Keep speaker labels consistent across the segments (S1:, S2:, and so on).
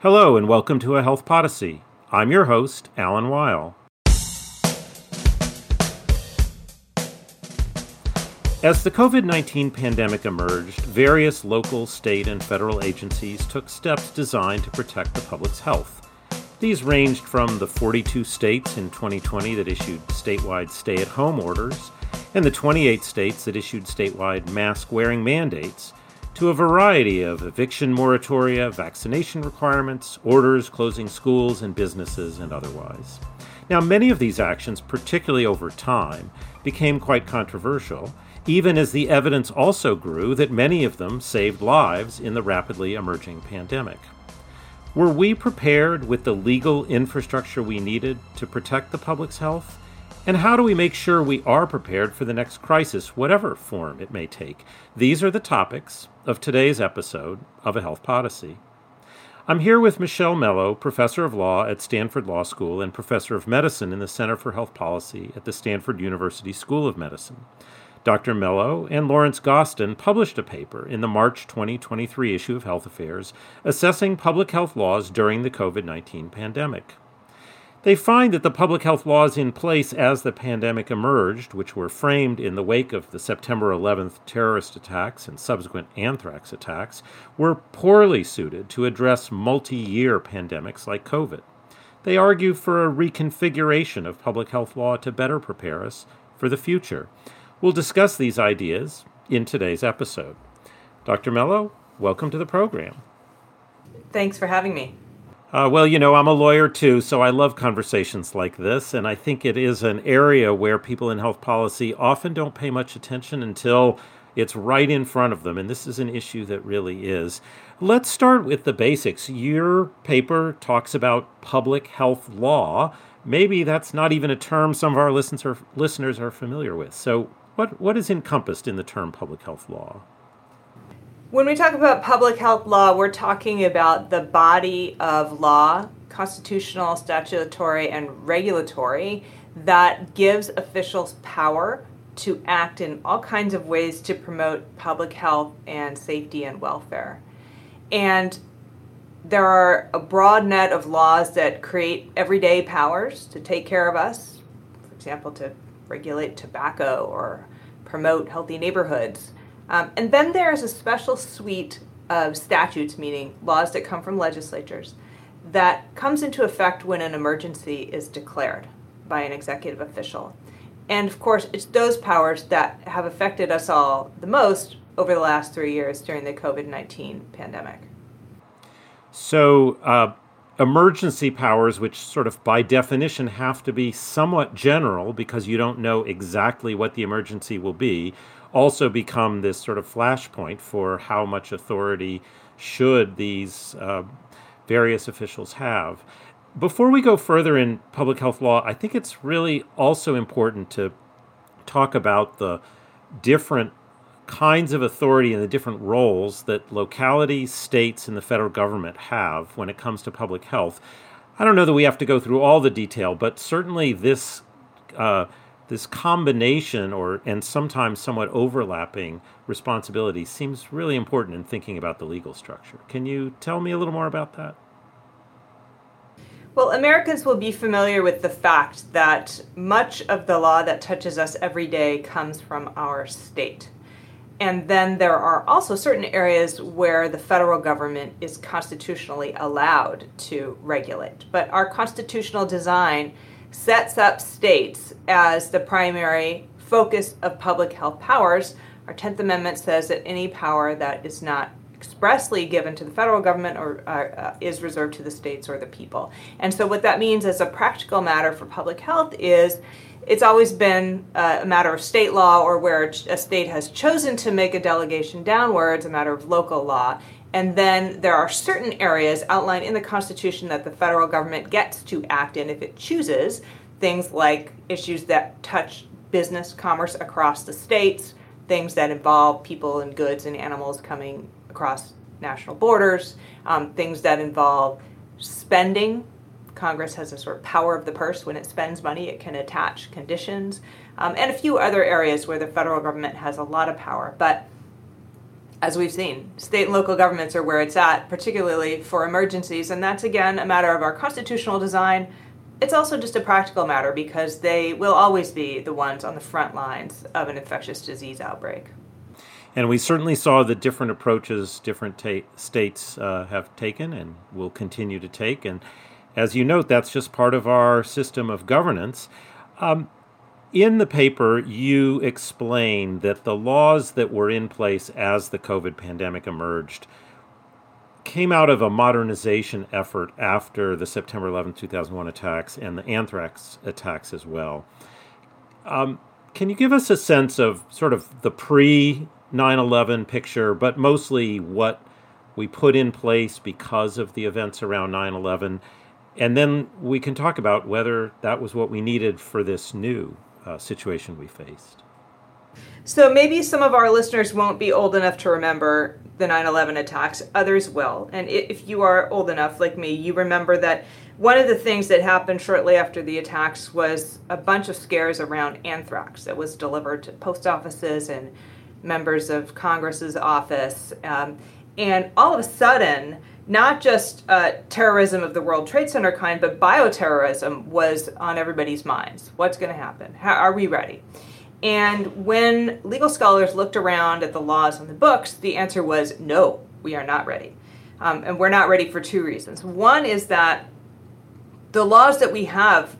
S1: Hello, and welcome to A Health Podyssey. I'm your host, Alan Weil. As the COVID 19 pandemic emerged, various local, state, and federal agencies took steps designed to protect the public's health. These ranged from the 42 states in 2020 that issued statewide stay at home orders, and the 28 states that issued statewide mask wearing mandates, to a variety of eviction moratoria, vaccination requirements, orders closing schools and businesses, and otherwise. Now, many of these actions, particularly over time, became quite controversial, even as the evidence also grew that many of them saved lives in the rapidly emerging pandemic. Were we prepared with the legal infrastructure we needed to protect the public's health? And how do we make sure we are prepared for the next crisis, whatever form it may take? These are the topics of today's episode of A Health Podyssey. I'm here with Michelle Mello, professor of law at Stanford Law School and professor of medicine in the Center for Health Policy at the Stanford University School of Medicine. Dr. Mello and Lawrence Gostin published a paper in the March 2023 issue of Health Affairs assessing public health laws during the COVID 19 pandemic. They find that the public health laws in place as the pandemic emerged, which were framed in the wake of the September 11th terrorist attacks and subsequent anthrax attacks, were poorly suited to address multi year pandemics like COVID. They argue for a reconfiguration of public health law to better prepare us for the future. We'll discuss these ideas in today's episode. Dr. Mello, welcome to the program.
S2: Thanks for having me.
S1: Uh, well, you know, I'm a lawyer too, so I love conversations like this. And I think it is an area where people in health policy often don't pay much attention until it's right in front of them. And this is an issue that really is. Let's start with the basics. Your paper talks about public health law. Maybe that's not even a term some of our listeners are, listeners are familiar with. So, what, what is encompassed in the term public health law?
S2: When we talk about public health law, we're talking about the body of law, constitutional, statutory, and regulatory, that gives officials power to act in all kinds of ways to promote public health and safety and welfare. And there are a broad net of laws that create everyday powers to take care of us, for example, to regulate tobacco or promote healthy neighborhoods. Um, and then there's a special suite of statutes, meaning laws that come from legislatures, that comes into effect when an emergency is declared by an executive official. And of course, it's those powers that have affected us all the most over the last three years during the COVID 19 pandemic.
S1: So, uh, emergency powers, which sort of by definition have to be somewhat general because you don't know exactly what the emergency will be, also become this sort of flashpoint for how much authority should these uh, various officials have. Before we go further in public health law, I think it's really also important to talk about the different kinds of authority and the different roles that localities, states, and the federal government have when it comes to public health. I don't know that we have to go through all the detail, but certainly this uh, this combination or and sometimes somewhat overlapping responsibility seems really important in thinking about the legal structure. Can you tell me a little more about that?
S2: Well, Americans will be familiar with the fact that much of the law that touches us every day comes from our state. And then there are also certain areas where the federal government is constitutionally allowed to regulate. But our constitutional design sets up states as the primary focus of public health powers. Our 10th Amendment says that any power that is not expressly given to the federal government or uh, uh, is reserved to the states or the people. And so, what that means as a practical matter for public health is it's always been uh, a matter of state law or where a state has chosen to make a delegation downwards, a matter of local law. And then there are certain areas outlined in the Constitution that the federal government gets to act in if it chooses, things like issues that touch business commerce across the states, things that involve people and goods and animals coming across national borders, um, things that involve spending. Congress has a sort of power of the purse. When it spends money, it can attach conditions, um, and a few other areas where the federal government has a lot of power. But as we've seen, state and local governments are where it's at, particularly for emergencies. And that's, again, a matter of our constitutional design. It's also just a practical matter because they will always be the ones on the front lines of an infectious disease outbreak.
S1: And we certainly saw the different approaches different ta- states uh, have taken and will continue to take. And as you note, that's just part of our system of governance. Um, in the paper, you explain that the laws that were in place as the COVID pandemic emerged came out of a modernization effort after the September 11, 2001 attacks and the anthrax attacks as well. Um, can you give us a sense of sort of the pre 9 11 picture, but mostly what we put in place because of the events around 9 11? And then we can talk about whether that was what we needed for this new uh, situation we faced.
S2: So maybe some of our listeners won't be old enough to remember the 9 11 attacks, others will. And if you are old enough, like me, you remember that one of the things that happened shortly after the attacks was a bunch of scares around anthrax that was delivered to post offices and members of Congress's office. Um, and all of a sudden, not just uh, terrorism of the World Trade Center kind, but bioterrorism was on everybody's minds. What's going to happen? How, are we ready? And when legal scholars looked around at the laws and the books, the answer was no, we are not ready. Um, and we're not ready for two reasons. One is that the laws that we have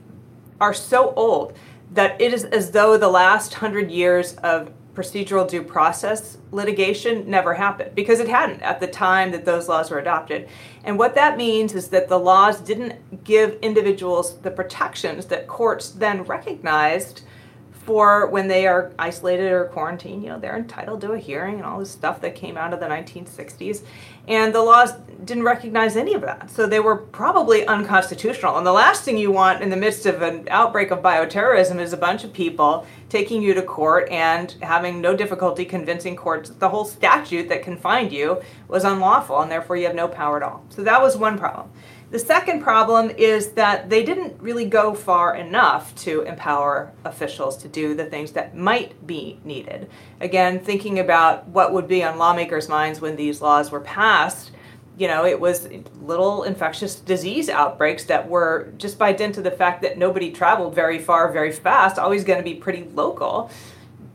S2: are so old that it is as though the last hundred years of procedural due process litigation never happened because it hadn't at the time that those laws were adopted. And what that means is that the laws didn't give individuals the protections that courts then recognized for when they are isolated or quarantined. You know, they're entitled to a hearing and all this stuff that came out of the 1960s. And the laws didn't recognize any of that. So they were probably unconstitutional. And the last thing you want in the midst of an outbreak of bioterrorism is a bunch of people taking you to court and having no difficulty convincing courts that the whole statute that confined you was unlawful and therefore you have no power at all. So that was one problem. The second problem is that they didn't really go far enough to empower officials to do the things that might be needed. Again, thinking about what would be on lawmakers' minds when these laws were passed, you know, it was little infectious disease outbreaks that were just by dint of the fact that nobody traveled very far very fast, always going to be pretty local.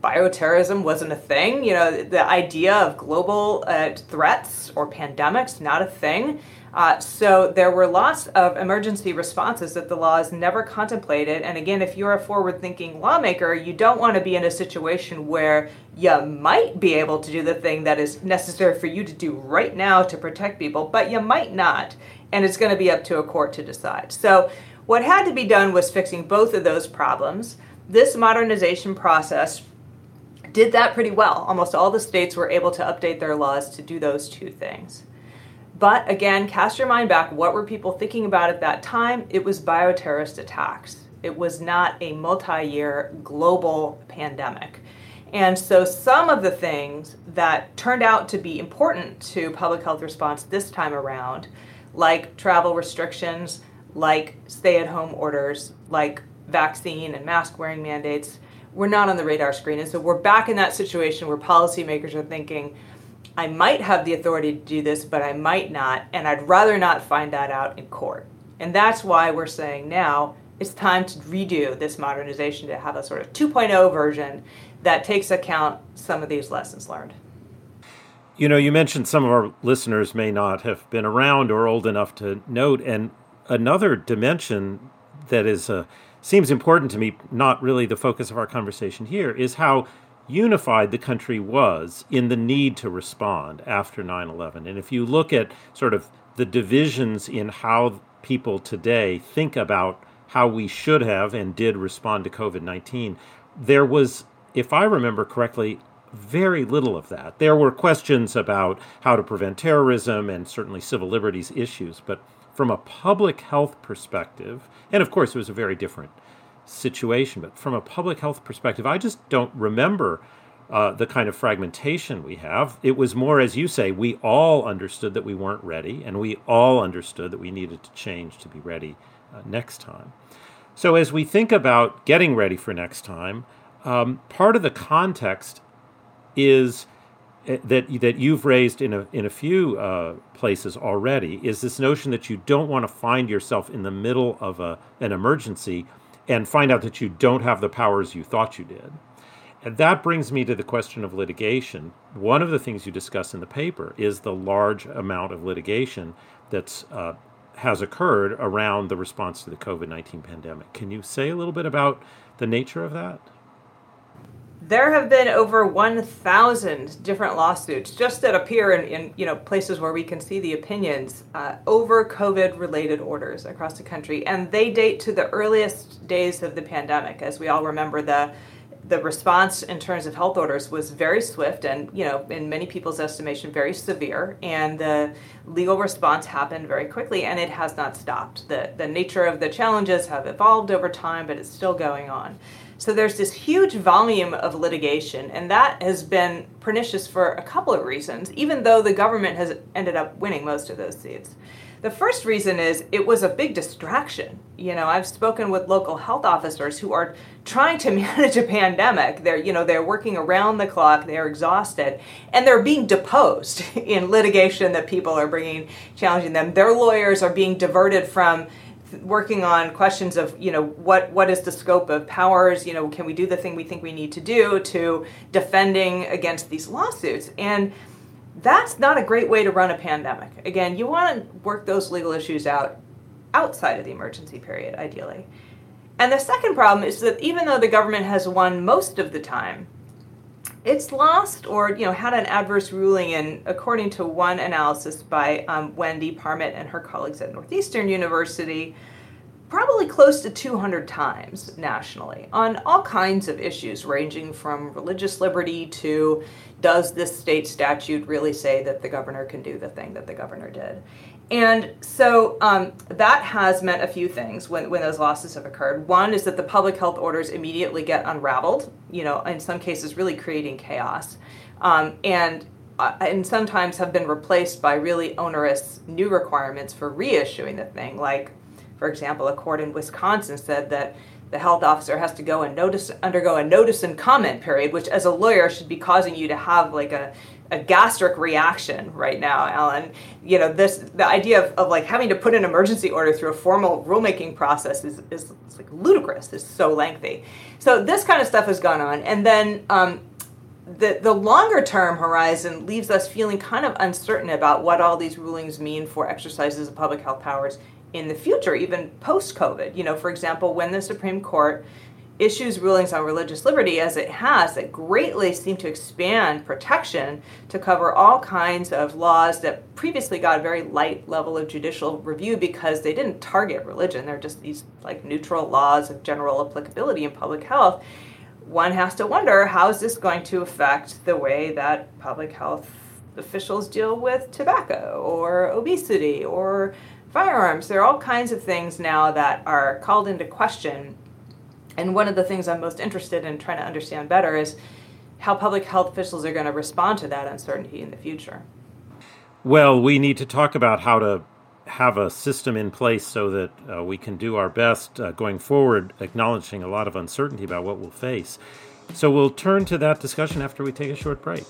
S2: Bioterrorism wasn't a thing. You know, the idea of global uh, threats or pandemics, not a thing. Uh, so there were lots of emergency responses that the laws never contemplated. And again, if you're a forward thinking lawmaker, you don't want to be in a situation where you might be able to do the thing that is necessary for you to do right now to protect people, but you might not. And it's going to be up to a court to decide. So what had to be done was fixing both of those problems. This modernization process did that pretty well. Almost all the states were able to update their laws to do those two things. But again, cast your mind back. What were people thinking about at that time? It was bioterrorist attacks. It was not a multi year global pandemic. And so, some of the things that turned out to be important to public health response this time around, like travel restrictions, like stay at home orders, like vaccine and mask wearing mandates, were not on the radar screen. And so, we're back in that situation where policymakers are thinking, I might have the authority to do this, but I might not, and I'd rather not find that out in court. And that's why we're saying now it's time to redo this modernization to have a sort of 2.0 version that takes account some of these lessons learned.
S1: You know, you mentioned some of our listeners may not have been around or old enough to note, and another dimension that is uh, seems important to me, not really the focus of our conversation here, is how unified the country was in the need to respond after 9 11. And if you look at sort of the divisions in how people today think about how we should have and did respond to COVID 19, there was, if I remember correctly, very little of that. There were questions about how to prevent terrorism and certainly civil liberties issues, but from a public health perspective, and of course it was a very different situation. But from a public health perspective, I just don't remember uh, the kind of fragmentation we have. It was more, as you say, we all understood that we weren't ready, and we all understood that we needed to change to be ready uh, next time. So, as we think about getting ready for next time, um, part of the context is eh, that that you've raised in a in a few uh, places already is this notion that you don't want to find yourself in the middle of a an emergency and find out that you don't have the powers you thought you did. And that brings me to the question of litigation. One of the things you discuss in the paper is the large amount of litigation that's uh, has occurred around the response to the COVID nineteen pandemic. Can you say a little bit about the nature of that?
S2: There have been over 1,000 different lawsuits just that appear in, in, you know places where we can see the opinions uh, over COVID-related orders across the country, and they date to the earliest days of the pandemic. As we all remember, the the response in terms of health orders was very swift and you know in many people's estimation very severe and the legal response happened very quickly and it has not stopped the the nature of the challenges have evolved over time but it's still going on so there's this huge volume of litigation, and that has been pernicious for a couple of reasons, even though the government has ended up winning most of those seats. The first reason is it was a big distraction. You know, I've spoken with local health officers who are trying to manage a pandemic. They're, you know, they're working around the clock, they're exhausted, and they're being deposed in litigation that people are bringing challenging them. Their lawyers are being diverted from working on questions of you know what what is the scope of powers you know can we do the thing we think we need to do to defending against these lawsuits? And that's not a great way to run a pandemic. Again you want to work those legal issues out outside of the emergency period ideally. And the second problem is that even though the government has won most of the time it's lost or you know had an adverse ruling in according to one analysis by um, wendy parmet and her colleagues at northeastern university probably close to 200 times nationally on all kinds of issues ranging from religious liberty to does this state statute really say that the governor can do the thing that the governor did and so um, that has meant a few things when, when those losses have occurred. One is that the public health orders immediately get unraveled, you know, in some cases, really creating chaos. Um, and uh, and sometimes have been replaced by really onerous new requirements for reissuing the thing. Like, for example, a court in Wisconsin said that the health officer has to go and notice undergo a notice and comment period, which as a lawyer should be causing you to have like a a gastric reaction right now, Alan. You know, this the idea of, of like having to put an emergency order through a formal rulemaking process is, is like ludicrous. It's so lengthy. So this kind of stuff has gone on, and then um, the the longer term horizon leaves us feeling kind of uncertain about what all these rulings mean for exercises of public health powers in the future, even post COVID. You know, for example, when the Supreme Court issues rulings on religious liberty as it has that greatly seem to expand protection to cover all kinds of laws that previously got a very light level of judicial review because they didn't target religion. They're just these like neutral laws of general applicability in public health. One has to wonder how is this going to affect the way that public health officials deal with tobacco or obesity or firearms? There are all kinds of things now that are called into question and one of the things I'm most interested in trying to understand better is how public health officials are going to respond to that uncertainty in the future.
S1: Well, we need to talk about how to have a system in place so that uh, we can do our best uh, going forward, acknowledging a lot of uncertainty about what we'll face. So we'll turn to that discussion after we take a short break.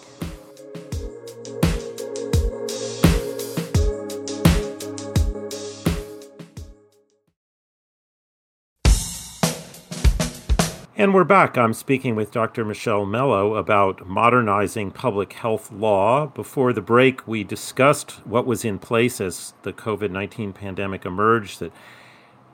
S1: And we're back. I'm speaking with Dr. Michelle Mello about modernizing public health law. Before the break, we discussed what was in place as the COVID 19 pandemic emerged, that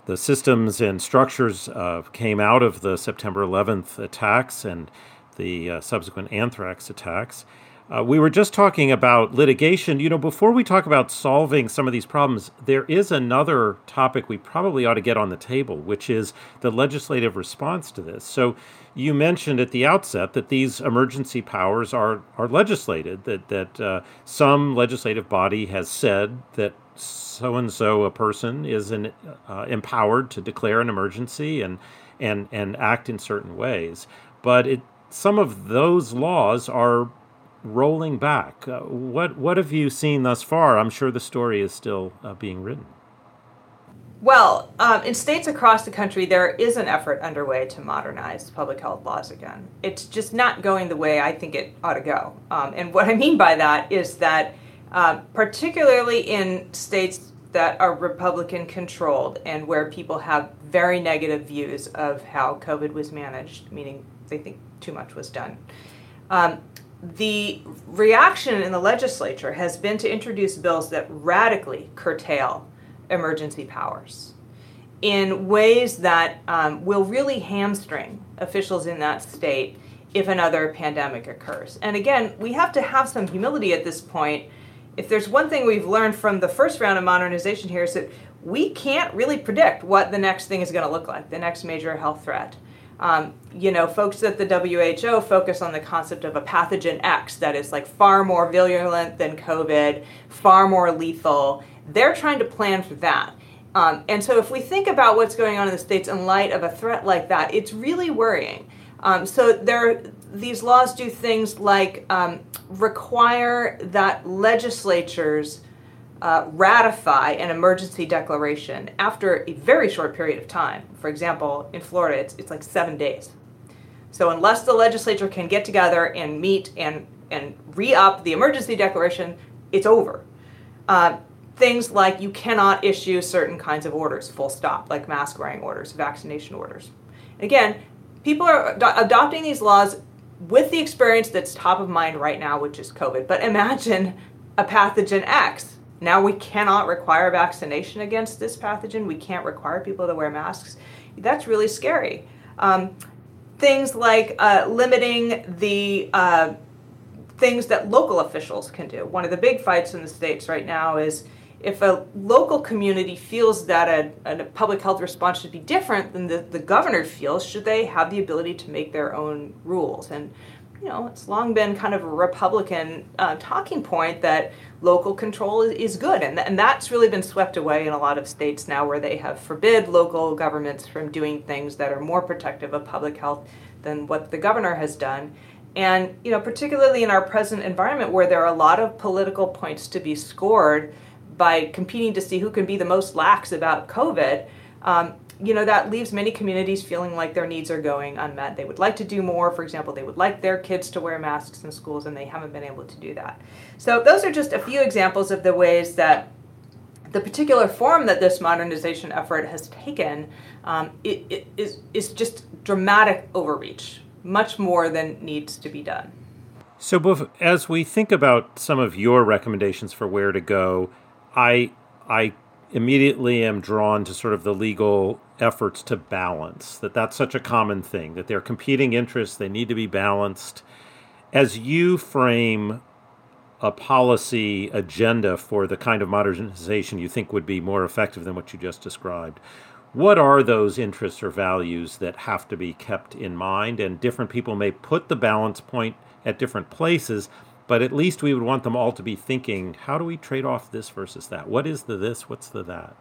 S1: the systems and structures uh, came out of the September 11th attacks and the uh, subsequent anthrax attacks. Uh, we were just talking about litigation. You know, before we talk about solving some of these problems, there is another topic we probably ought to get on the table, which is the legislative response to this. So, you mentioned at the outset that these emergency powers are are legislated. That that uh, some legislative body has said that so and so a person is an, uh, empowered to declare an emergency and and and act in certain ways. But it some of those laws are rolling back. Uh, what what have you seen thus far? I'm sure the story is still uh, being written.
S2: Well, um, in states across the country, there is an effort underway to modernize public health laws again. It's just not going the way I think it ought to go. Um, and what I mean by that is that, um, particularly in states that are Republican controlled and where people have very negative views of how COVID was managed, meaning they think too much was done, um, the reaction in the legislature has been to introduce bills that radically curtail emergency powers in ways that um, will really hamstring officials in that state if another pandemic occurs. And again, we have to have some humility at this point. If there's one thing we've learned from the first round of modernization here is that we can't really predict what the next thing is going to look like, the next major health threat. Um, you know, folks at the WHO focus on the concept of a pathogen X that is like far more virulent than COVID, far more lethal, they're trying to plan for that. Um, and so, if we think about what's going on in the states in light of a threat like that, it's really worrying. Um, so, there, these laws do things like um, require that legislatures uh, ratify an emergency declaration after a very short period of time. For example, in Florida, it's, it's like seven days. So, unless the legislature can get together and meet and, and re up the emergency declaration, it's over. Uh, things like you cannot issue certain kinds of orders, full stop, like mask wearing orders, vaccination orders. Again, people are ad- adopting these laws with the experience that's top of mind right now, which is COVID. But imagine a pathogen X. Now we cannot require vaccination against this pathogen. We can't require people to wear masks. That's really scary. Um, things like uh, limiting the uh, things that local officials can do. One of the big fights in the states right now is if a local community feels that a, a, public health response should be different than the, the governor feels, should they have the ability to make their own rules? And, you know, it's long been kind of a Republican uh, talking point that local control is, good. And, and that's really been swept away in a lot of states now where they have forbid local governments from doing things that are more protective of public health than what the governor has done. And, you know, particularly in our present environment where there are a lot of political points to be scored by competing to see who can be the most lax about COVID, um, you know, that leaves many communities feeling like their needs are going unmet. They would like to do more. For example, they would like their kids to wear masks in schools, and they haven't been able to do that. So, those are just a few examples of the ways that the particular form that this modernization effort has taken um, it, it is, is just dramatic overreach, much more than needs to be done.
S1: So, as we think about some of your recommendations for where to go, I I immediately am drawn to sort of the legal efforts to balance that that's such a common thing that they're competing interests they need to be balanced. As you frame a policy agenda for the kind of modernization you think would be more effective than what you just described what are those interests or values that have to be kept in mind? And different people may put the balance point at different places but at least we would want them all to be thinking how do we trade off this versus that? What is the this? What's the that?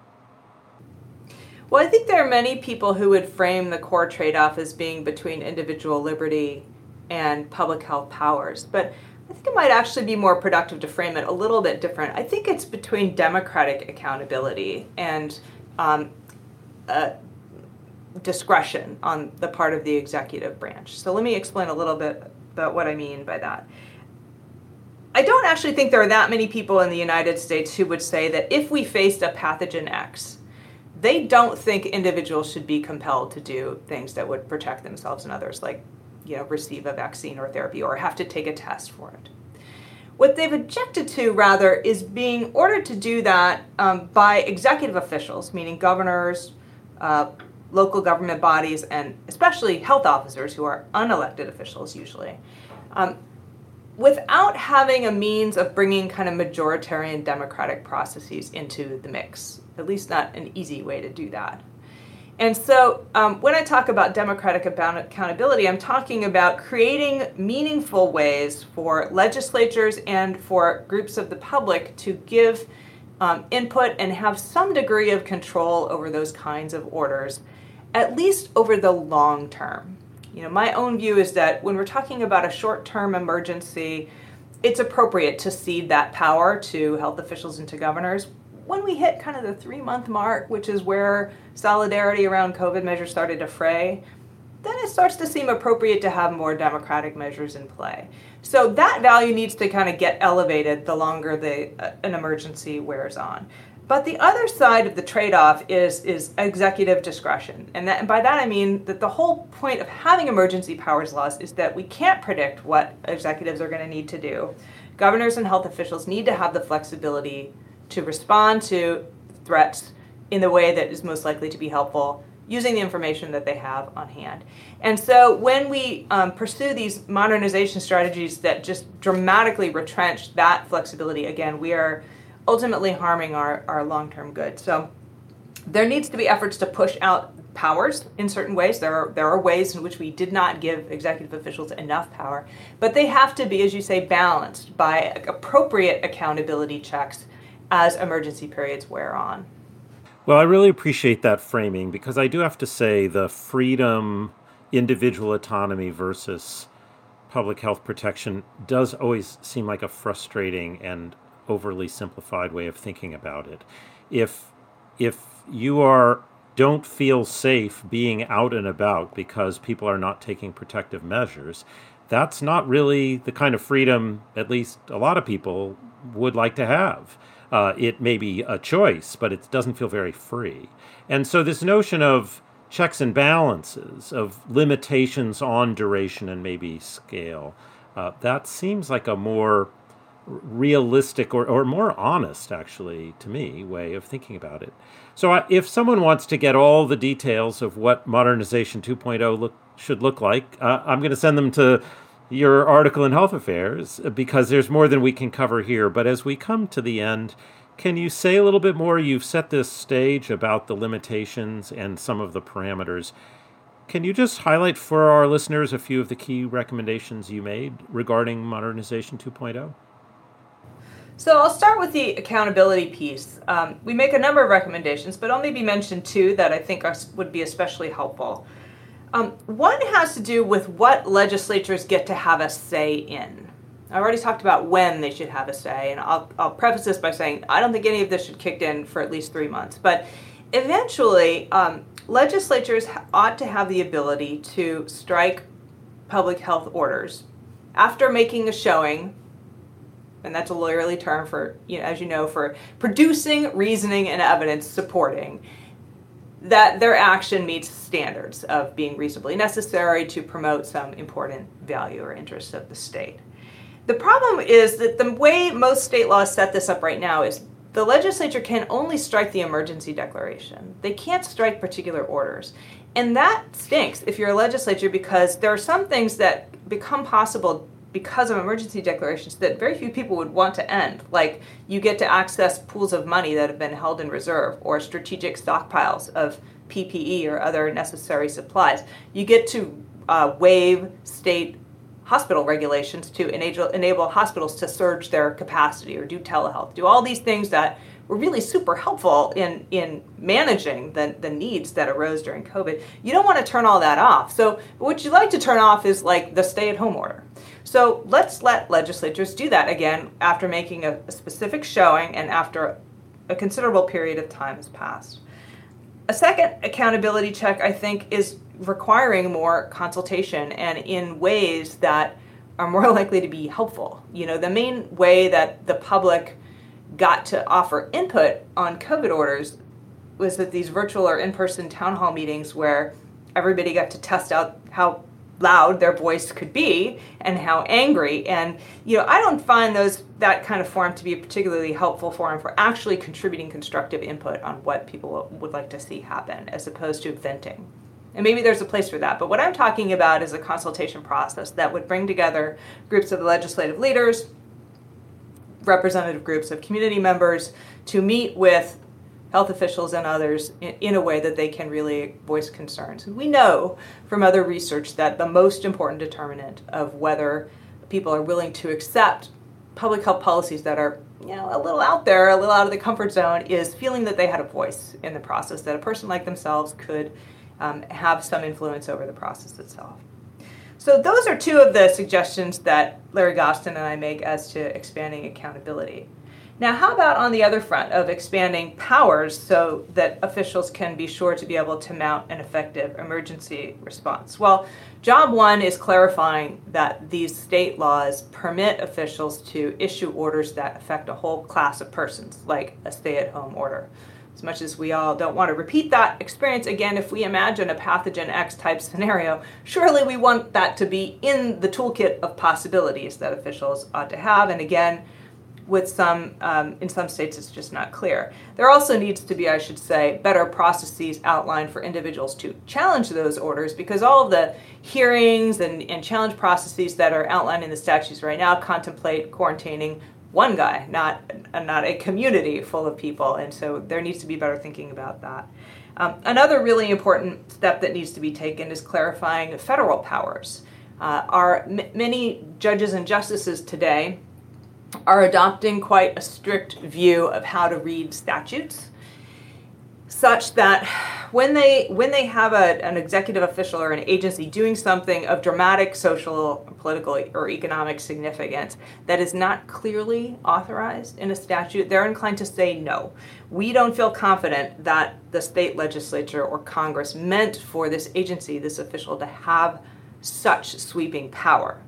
S2: Well i think there are many people who would frame the core trade-off as being between individual liberty and public health powers but i think it might actually be more productive to frame it a little bit different. I think it's between democratic accountability and um, uh, discretion on the part of the executive branch. So let me explain a little bit about what i mean by that I don't actually think there are that many people in the United States who would say that if we faced a pathogen X, they don't think individuals should be compelled to do things that would protect themselves and others, like you know, receive a vaccine or therapy or have to take a test for it. What they've objected to, rather, is being ordered to do that um, by executive officials, meaning governors, uh, local government bodies, and especially health officers who are unelected officials usually. Um, without having a means of bringing kind of majoritarian democratic processes into the mix, at least not an easy way to do that. And so, um, when I talk about democratic accountability, I'm talking about creating meaningful ways for legislatures and for groups of the public to give um, input and have some degree of control over those kinds of orders, at least over the long term. You know, my own view is that when we're talking about a short-term emergency, it's appropriate to cede that power to health officials and to governors. when we hit kind of the three month mark, which is where solidarity around COVID measures started to fray, then it starts to seem appropriate to have more democratic measures in play. So that value needs to kind of get elevated the longer the, uh, an emergency wears on. But the other side of the trade-off is is executive discretion, and, that, and by that I mean that the whole point of having emergency powers laws is that we can't predict what executives are going to need to do. Governors and health officials need to have the flexibility to respond to threats in the way that is most likely to be helpful using the information that they have on hand. And so when we um, pursue these modernization strategies that just dramatically retrench that flexibility, again, we are ultimately harming our, our long term good. So there needs to be efforts to push out powers in certain ways. There are, there are ways in which we did not give executive officials enough power, but they have to be, as you say, balanced by appropriate accountability checks as emergency periods wear on.
S1: Well, I really appreciate that framing because I do have to say the freedom, individual autonomy versus public health protection does always seem like a frustrating and overly simplified way of thinking about it. If if you are don't feel safe being out and about because people are not taking protective measures, that's not really the kind of freedom at least a lot of people would like to have. Uh, it may be a choice, but it doesn't feel very free. And so, this notion of checks and balances, of limitations on duration and maybe scale, uh, that seems like a more realistic or, or more honest, actually, to me, way of thinking about it. So, if someone wants to get all the details of what Modernization 2.0 look, should look like, uh, I'm going to send them to your article in Health Affairs because there's more than we can cover here. But as we come to the end, can you say a little bit more? You've set this stage about the limitations and some of the parameters. Can you just highlight for our listeners a few of the key recommendations you made regarding Modernization 2.0?
S2: So I'll start with the accountability piece. Um, we make a number of recommendations, but I'll maybe mention two that I think are, would be especially helpful. Um, one has to do with what legislatures get to have a say in. I already talked about when they should have a say, and I'll, I'll preface this by saying I don't think any of this should kick in for at least three months. But eventually, um, legislatures ought to have the ability to strike public health orders after making a showing and that's a lawyerly term for, you know, as you know, for producing reasoning and evidence supporting that their action meets standards of being reasonably necessary to promote some important value or interest of the state. The problem is that the way most state laws set this up right now is the legislature can only strike the emergency declaration. They can't strike particular orders. And that stinks if you're a legislature because there are some things that become possible because of emergency declarations that very few people would want to end. Like you get to access pools of money that have been held in reserve or strategic stockpiles of PPE or other necessary supplies. You get to uh, waive state hospital regulations to enable, enable hospitals to surge their capacity or do telehealth, do all these things that were really super helpful in, in managing the, the needs that arose during COVID. You don't want to turn all that off. So, what you like to turn off is like the stay at home order. So let's let legislatures do that again after making a, a specific showing and after a considerable period of time has passed. A second accountability check, I think, is requiring more consultation and in ways that are more likely to be helpful. You know, the main way that the public got to offer input on COVID orders was at these virtual or in person town hall meetings where everybody got to test out how loud their voice could be and how angry. And you know i don't find those that kind of forum to be a particularly helpful forum for actually contributing constructive input on what people would like to see happen as opposed to venting. And maybe there's a place for that but what i'm talking about is a consultation process that would bring together groups of the legislative leaders representative groups of community members to meet with health officials and others in, in, a way that they can really voice concerns. We know from other research that the most important determinant of whether people are willing to accept public health policies that are you know a little out there, a little out of the comfort zone, is feeling that they had a voice in the process, that a person like themselves could um, have some influence over the process itself. So those are two of the suggestions that Larry Gostin and I make as to expanding accountability. Now, how about on the other front of expanding powers so that officials can be sure to be able to mount an effective emergency response? Well, job one is clarifying that these state laws permit officials to issue orders that affect a whole class of persons, like a stay at home order. As much as we all don't want to repeat that experience again, if we imagine a pathogen X type scenario, surely we want that to be in the toolkit of possibilities that officials ought to have. And again, with some um, in some states it's just not clear. There also needs to be i should say better processes outlined for individuals to challenge those orders because all of the hearings and, and challenge processes that are outlined in the statutes right now contemplate quarantining one guy not not a community full of people and so there needs to be better thinking about that. Um, another really important step that needs to be taken is clarifying federal powers. Uh, our m- many judges and justices today are adopting quite a strict view of how to read statutes such that when they when they have a, an executive official or an agency doing something of dramatic social political or economic significance that is not clearly authorized in a statute they're inclined to say no. We don't feel confident that the state legislature or congress meant for this agency this official to have such sweeping power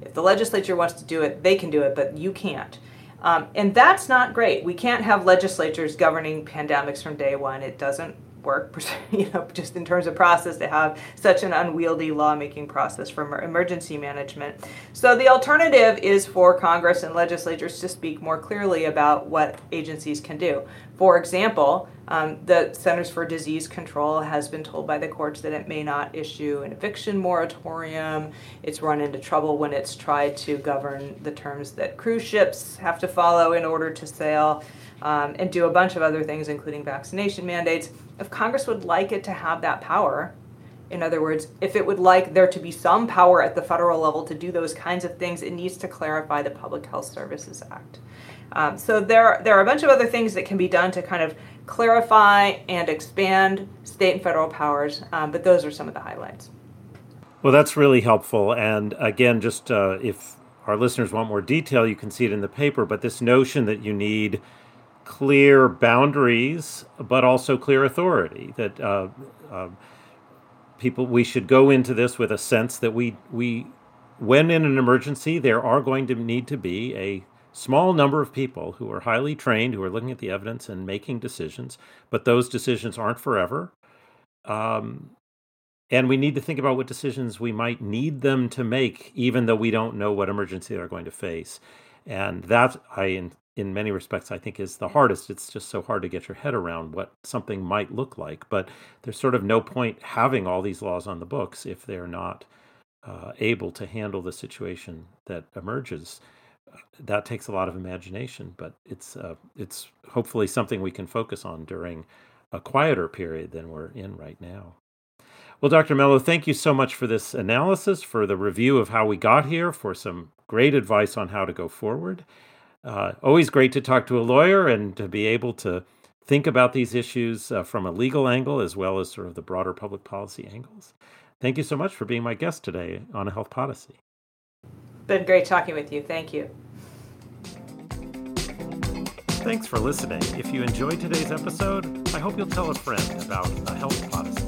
S2: if the legislature wants to do it, they can do it, but you can't. Um, and that's not great. We can't have legislatures governing pandemics from day one. It doesn't work, you know, just in terms of process to have such an unwieldy lawmaking process for emergency management. So the alternative is for Congress and legislatures to speak more clearly about what agencies can do. For example, um, the Centers for Disease Control has been told by the courts that it may not issue an eviction moratorium. It's run into trouble when it's tried to govern the terms that cruise ships have to follow in order to sail um, and do a bunch of other things, including vaccination mandates. If Congress would like it to have that power, in other words, if it would like there to be some power at the federal level to do those kinds of things, it needs to clarify the Public Health Services Act. Um, so there, there are a bunch of other things that can be done to kind of clarify and expand state and federal powers, um, but those are some of the highlights.
S1: Well, that's really helpful. And again, just uh, if our listeners want more detail, you can see it in the paper. But this notion that you need clear boundaries, but also clear authority, that uh, uh, people we should go into this with a sense that we we when in an emergency there are going to need to be a small number of people who are highly trained, who are looking at the evidence and making decisions, but those decisions aren't forever. Um, and we need to think about what decisions we might need them to make, even though we don't know what emergency they're going to face. And that, I, in, many respects, I think is the hardest. It's just so hard to get your head around what something might look like. But there's sort of no point having all these laws on the books if they're not uh, able to handle the situation that emerges that takes a lot of imagination, but it's uh, it's hopefully something we can focus on during a quieter period than we're in right now. Well, Dr. Mello, thank you so much for this analysis, for the review of how we got here, for some great advice on how to go forward. Uh, always great to talk to a lawyer and to be able to think about these issues uh, from a legal angle as well as sort of the broader public policy angles. Thank you so much for being my guest today on a Health Podyssey.
S2: Been great talking with you. Thank you.
S1: Thanks for listening. If you enjoyed today's episode, I hope you'll tell a friend about a Health Podyssey.